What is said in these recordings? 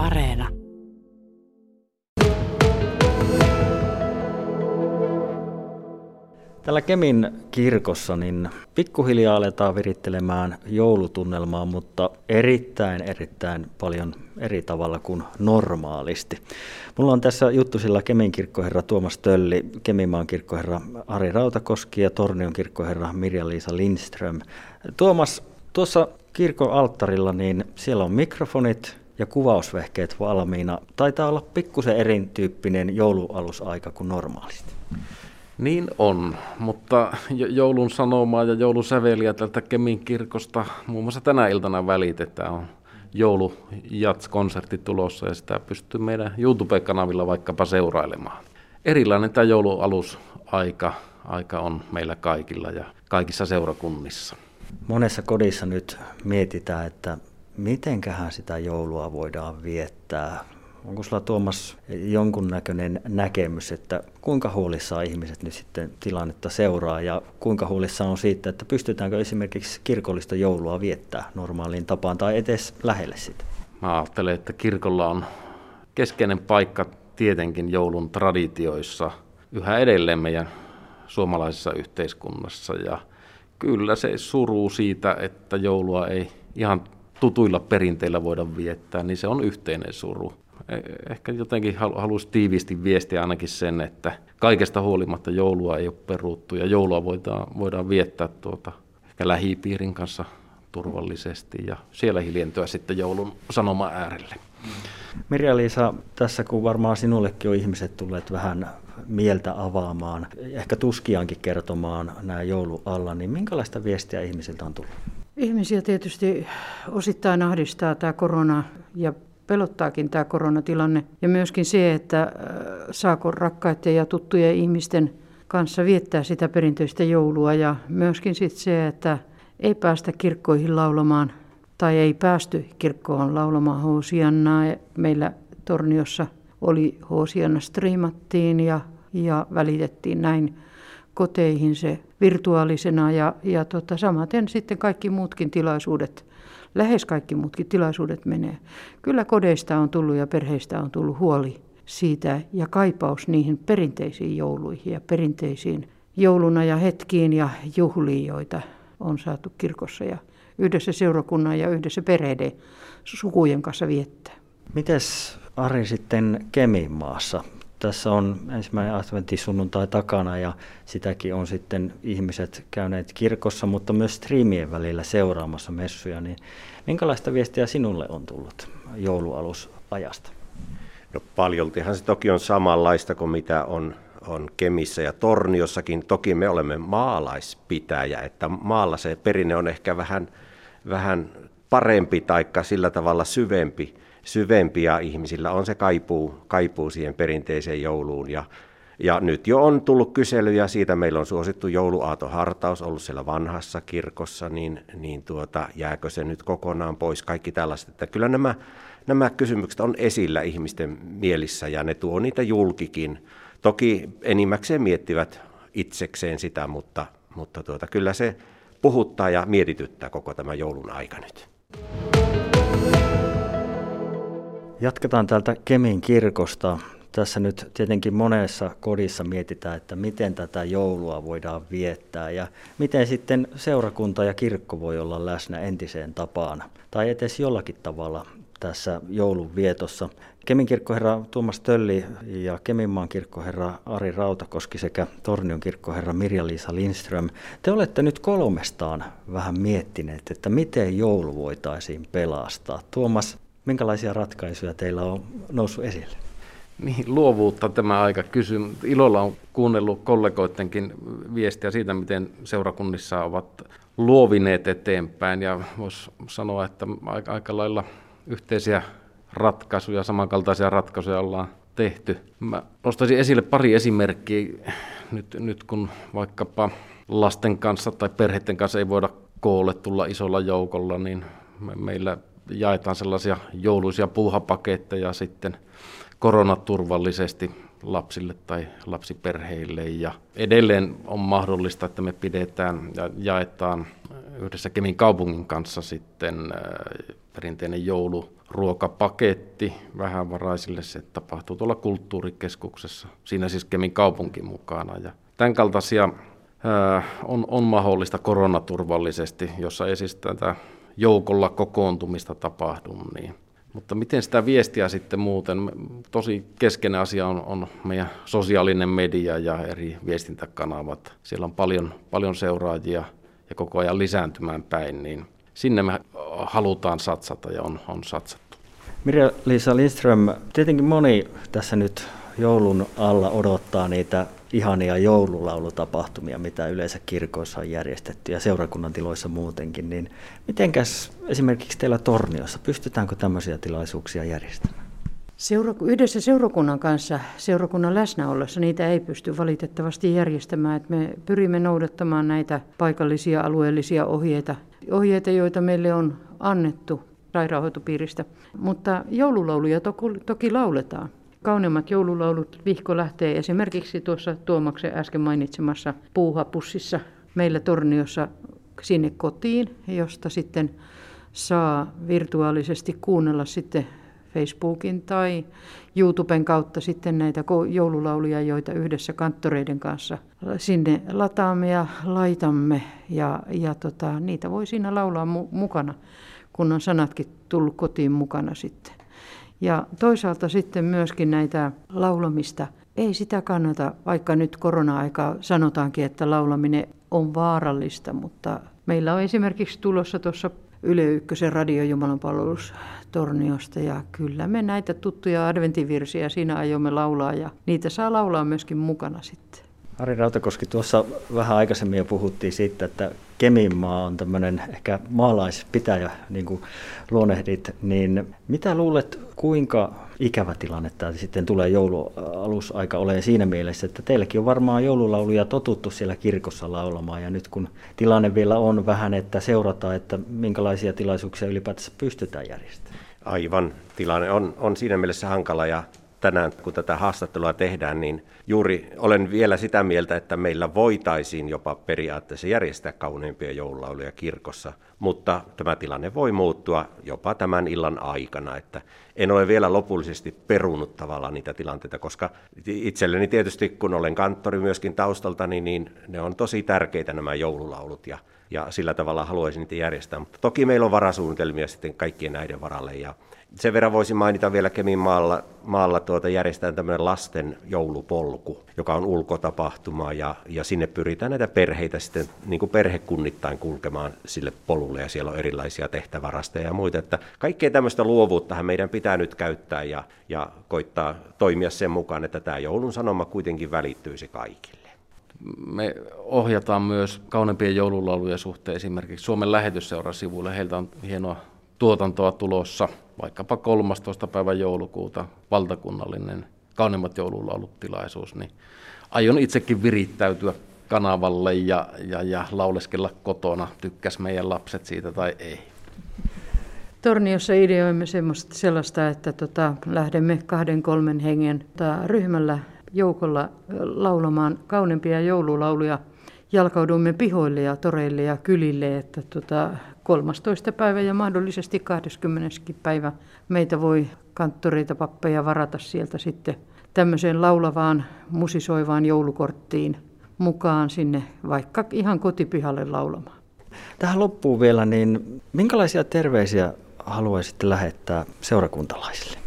Areena. Täällä Kemin kirkossa niin pikkuhiljaa aletaan virittelemään joulutunnelmaa, mutta erittäin erittäin paljon eri tavalla kuin normaalisti. Mulla on tässä juttusilla Kemin kirkkoherra Tuomas Tölli, Kemimaan kirkkoherra Ari Rautakoski ja Tornion kirkkoherra Mirja-Liisa Lindström. Tuomas, tuossa kirkon alttarilla niin siellä on mikrofonit, ja kuvausvehkeet valmiina. Taitaa olla pikkusen erityyppinen joulualusaika kuin normaalisti. Niin on, mutta joulun sanomaa ja joulun säveliä tältä Kemin kirkosta muun muassa tänä iltana välitetään. On joulujats-konsertti tulossa ja sitä pystyy meidän YouTube-kanavilla vaikkapa seurailemaan. Erilainen tämä joulualusaika aika on meillä kaikilla ja kaikissa seurakunnissa. Monessa kodissa nyt mietitään, että mitenköhän sitä joulua voidaan viettää Onko sulla Tuomas jonkunnäköinen näkemys, että kuinka huolissaan ihmiset nyt sitten tilannetta seuraa ja kuinka huolissaan on siitä, että pystytäänkö esimerkiksi kirkollista joulua viettää normaaliin tapaan tai edes lähelle sitä? Mä ajattelen, että kirkolla on keskeinen paikka tietenkin joulun traditioissa yhä edelleen meidän suomalaisessa yhteiskunnassa ja kyllä se suruu siitä, että joulua ei ihan tutuilla perinteillä voida viettää, niin se on yhteinen suru. E, ehkä jotenkin halusi tiiviisti viestiä ainakin sen, että kaikesta huolimatta joulua ei ole peruttu ja joulua voidaan, voidaan viettää tuota, ehkä lähipiirin kanssa turvallisesti ja siellä hiljentyä sitten joulun sanoma äärelle. Mirja-Liisa, tässä kun varmaan sinullekin on ihmiset tulleet vähän mieltä avaamaan, ehkä tuskiankin kertomaan nämä joulualla, niin minkälaista viestiä ihmisiltä on tullut? Ihmisiä tietysti osittain ahdistaa tämä korona ja pelottaakin tämä koronatilanne. Ja myöskin se, että äh, saako rakkaiden ja tuttujen ihmisten kanssa viettää sitä perinteistä joulua. Ja myöskin sit se, että ei päästä kirkkoihin laulamaan tai ei päästy kirkkoon laulamaan Hoosiannaa. Meillä Torniossa oli Hoosianna striimattiin ja, ja välitettiin näin koteihin se virtuaalisena ja, ja tota, samaten sitten kaikki muutkin tilaisuudet lähes kaikki muutkin tilaisuudet menee. Kyllä kodeista on tullut ja perheistä on tullut huoli siitä ja kaipaus niihin perinteisiin jouluihin ja perinteisiin jouluna ja hetkiin ja juhliin, joita on saatu kirkossa ja yhdessä seurakunnan ja yhdessä perheiden sukujen kanssa viettää. Mites Ari sitten Kemimaassa? Tässä on ensimmäinen adventisunnuntai takana ja sitäkin on sitten ihmiset käyneet kirkossa, mutta myös striimien välillä seuraamassa messuja. Niin minkälaista viestiä sinulle on tullut joulualusajasta? No paljoltihan se toki on samanlaista kuin mitä on, on Kemissä ja Torniossakin. Toki me olemme maalaispitäjä, että maalla se perinne on ehkä vähän, vähän parempi tai sillä tavalla syvempi syvempi ja ihmisillä on se kaipuu, kaipuu siihen perinteiseen jouluun. Ja, ja nyt jo on tullut kyselyjä siitä, meillä on suosittu jouluaatohartaus ollut siellä vanhassa kirkossa, niin, niin tuota, jääkö se nyt kokonaan pois, kaikki tällaiset. Että kyllä nämä, nämä kysymykset on esillä ihmisten mielissä ja ne tuo niitä julkikin. Toki enimmäkseen miettivät itsekseen sitä, mutta, mutta tuota, kyllä se puhuttaa ja mietityttää koko tämä joulun aika nyt. Jatketaan täältä Kemin kirkosta. Tässä nyt tietenkin monessa kodissa mietitään, että miten tätä joulua voidaan viettää ja miten sitten seurakunta ja kirkko voi olla läsnä entiseen tapaan tai edes jollakin tavalla tässä joulun vietossa. Kemin kirkkoherra Tuomas Tölli ja Keminmaan kirkkoherra Ari Rautakoski sekä Tornion kirkkoherra Mirja-Liisa Lindström. Te olette nyt kolmestaan vähän miettineet, että miten joulu voitaisiin pelastaa. Tuomas, Minkälaisia ratkaisuja teillä on noussut esille? Niin, luovuutta tämä aika kysyy. Ilolla on kuunnellut kollegoidenkin viestiä siitä, miten seurakunnissa ovat luovineet eteenpäin. Ja voisi sanoa, että aika, aika lailla yhteisiä ratkaisuja, samankaltaisia ratkaisuja ollaan tehty. Mä nostaisin esille pari esimerkkiä nyt, nyt kun vaikkapa lasten kanssa tai perheiden kanssa ei voida koolle tulla isolla joukolla, niin me, meillä jaetaan sellaisia jouluisia puuhapaketteja sitten koronaturvallisesti lapsille tai lapsiperheille. Ja edelleen on mahdollista, että me pidetään ja jaetaan yhdessä Kemin kaupungin kanssa sitten perinteinen jouluruokapaketti vähävaraisille. Se tapahtuu tuolla kulttuurikeskuksessa, siinä siis Kemin kaupunki mukana. Ja tämän kaltaisia ää, on, on mahdollista koronaturvallisesti, jossa ei siis tätä joukolla kokoontumista tapahdu. Niin. Mutta miten sitä viestiä sitten muuten? Tosi keskeinen asia on, on meidän sosiaalinen media ja eri viestintäkanavat. Siellä on paljon, paljon seuraajia ja koko ajan lisääntymään päin, niin sinne me halutaan satsata ja on, on satsattu. Mirja-Liisa Lindström, tietenkin moni tässä nyt joulun alla odottaa niitä ihania joululaulutapahtumia, mitä yleensä kirkoissa on järjestetty ja seurakunnan tiloissa muutenkin, niin mitenkäs esimerkiksi teillä Torniossa, pystytäänkö tämmöisiä tilaisuuksia järjestämään? Yhdessä seurakunnan kanssa, seurakunnan läsnäolossa, niitä ei pysty valitettavasti järjestämään. Me pyrimme noudattamaan näitä paikallisia alueellisia ohjeita, ohjeita, joita meille on annettu sairaanhoitopiiristä. Mutta joululauluja to- toki lauletaan. Kauneimmat joululaulut vihko lähtee esimerkiksi tuossa Tuomaksen äsken mainitsemassa puuhapussissa meillä Torniossa sinne kotiin, josta sitten saa virtuaalisesti kuunnella sitten Facebookin tai YouTuben kautta sitten näitä joululauluja, joita yhdessä kanttoreiden kanssa sinne lataamme ja laitamme. Ja, ja tota, niitä voi siinä laulaa mu- mukana, kun on sanatkin tullut kotiin mukana sitten. Ja toisaalta sitten myöskin näitä laulamista. Ei sitä kannata, vaikka nyt korona-aikaa sanotaankin, että laulaminen on vaarallista, mutta meillä on esimerkiksi tulossa tuossa Yle Ykkösen radiojumalanpalvelus Torniosta ja kyllä me näitä tuttuja adventivirsiä siinä aiomme laulaa ja niitä saa laulaa myöskin mukana sitten. Ari Rautakoski, tuossa vähän aikaisemmin jo puhuttiin siitä, että Keminmaa on tämmöinen ehkä maalaispitäjä, niin kuin luonehdit, niin mitä luulet, kuinka ikävä tilanne tämä sitten tulee joulualusaika olemaan siinä mielessä, että teilläkin on varmaan joululauluja totuttu siellä kirkossa laulamaan, ja nyt kun tilanne vielä on vähän, että seurataan, että minkälaisia tilaisuuksia ylipäätänsä pystytään järjestämään. Aivan, tilanne on, on siinä mielessä hankala, ja tänään, kun tätä haastattelua tehdään, niin juuri olen vielä sitä mieltä, että meillä voitaisiin jopa periaatteessa järjestää kauneimpia joululauluja kirkossa, mutta tämä tilanne voi muuttua jopa tämän illan aikana, että en ole vielä lopullisesti perunut tavallaan niitä tilanteita, koska itselleni tietysti, kun olen kanttori myöskin taustalta, niin, niin ne on tosi tärkeitä nämä joululaulut ja ja sillä tavalla haluaisin niitä järjestää. Mutta toki meillä on varasuunnitelmia sitten kaikkien näiden varalle ja sen verran voisin mainita vielä Kemin maalla, maalla tuota, järjestetään tämmöinen lasten joulupolku, joka on ulkotapahtuma ja, ja sinne pyritään näitä perheitä sitten niin kuin perhekunnittain kulkemaan sille polulle ja siellä on erilaisia tehtävärasteja ja muita. Että kaikkea tämmöistä luovuutta meidän pitää nyt käyttää ja, ja koittaa toimia sen mukaan, että tämä joulun sanoma kuitenkin välittyisi kaikille. Me ohjataan myös kauneimpien joululaulujen suhteen esimerkiksi Suomen lähetysseuran sivuille. Heiltä on hienoa tuotantoa tulossa, vaikkapa 13. päivä joulukuuta valtakunnallinen kauneimmat joululaulut-tilaisuus, niin aion itsekin virittäytyä kanavalle ja, ja, ja lauleskella kotona, tykkäs meidän lapset siitä tai ei. Torniossa ideoimme semmoista, sellaista, että tota, lähdemme kahden kolmen hengen ryhmällä joukolla laulamaan kauneimpia joululauluja. Jalkaudumme pihoille ja toreille ja kylille, että tota, 13. päivä ja mahdollisesti 20. päivä meitä voi kanttoreita, pappeja varata sieltä sitten tämmöiseen laulavaan, musisoivaan joulukorttiin mukaan sinne vaikka ihan kotipihalle laulamaan. Tähän loppuu vielä, niin minkälaisia terveisiä haluaisitte lähettää seurakuntalaisille?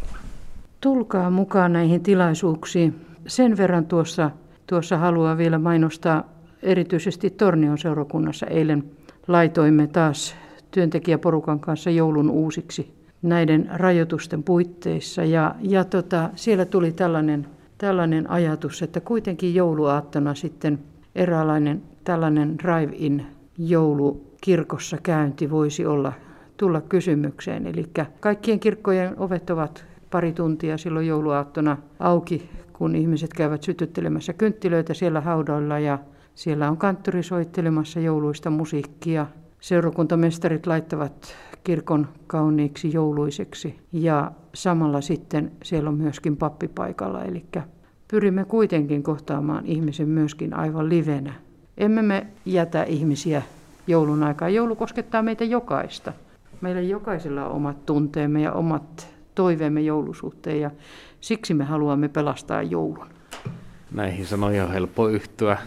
Tulkaa mukaan näihin tilaisuuksiin. Sen verran tuossa, tuossa haluaa vielä mainostaa erityisesti Tornion seurakunnassa. Eilen laitoimme taas työntekijäporukan kanssa joulun uusiksi näiden rajoitusten puitteissa. Ja, ja tota, siellä tuli tällainen, tällainen ajatus, että kuitenkin jouluaattona sitten eräänlainen tällainen drive-in joulu kirkossa käynti voisi olla tulla kysymykseen. Eli kaikkien kirkkojen ovet ovat pari tuntia silloin jouluaattona auki, kun ihmiset käyvät sytyttelemässä kynttilöitä siellä haudoilla ja siellä on kanttori soittelemassa jouluista musiikkia seurakuntamestarit laittavat kirkon kauniiksi jouluiseksi ja samalla sitten siellä on myöskin pappi paikalla. Eli pyrimme kuitenkin kohtaamaan ihmisen myöskin aivan livenä. Emme me jätä ihmisiä joulun aikaa. Joulu koskettaa meitä jokaista. Meillä jokaisella on omat tunteemme ja omat toiveemme joulusuhteen ja siksi me haluamme pelastaa joulun. Näihin sanoihin on helppo yhtyä.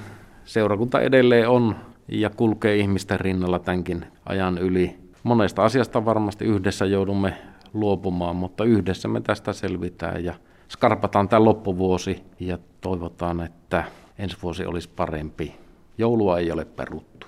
Seurakunta edelleen on ja kulkee ihmisten rinnalla tämänkin ajan yli. Monesta asiasta varmasti yhdessä joudumme luopumaan, mutta yhdessä me tästä selvitään ja skarpataan tämä loppuvuosi ja toivotaan, että ensi vuosi olisi parempi. Joulua ei ole peruttu.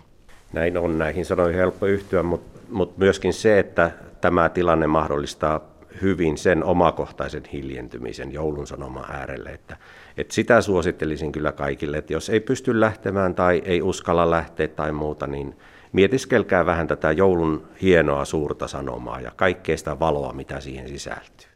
Näin on, näihin sanoihin helppo yhtyä, mutta, mutta myöskin se, että tämä tilanne mahdollistaa hyvin sen omakohtaisen hiljentymisen joulun sanoma äärelle. Että, että sitä suosittelisin kyllä kaikille, että jos ei pysty lähtemään tai ei uskalla lähteä tai muuta, niin mietiskelkää vähän tätä joulun hienoa suurta sanomaa ja kaikkea sitä valoa, mitä siihen sisältyy.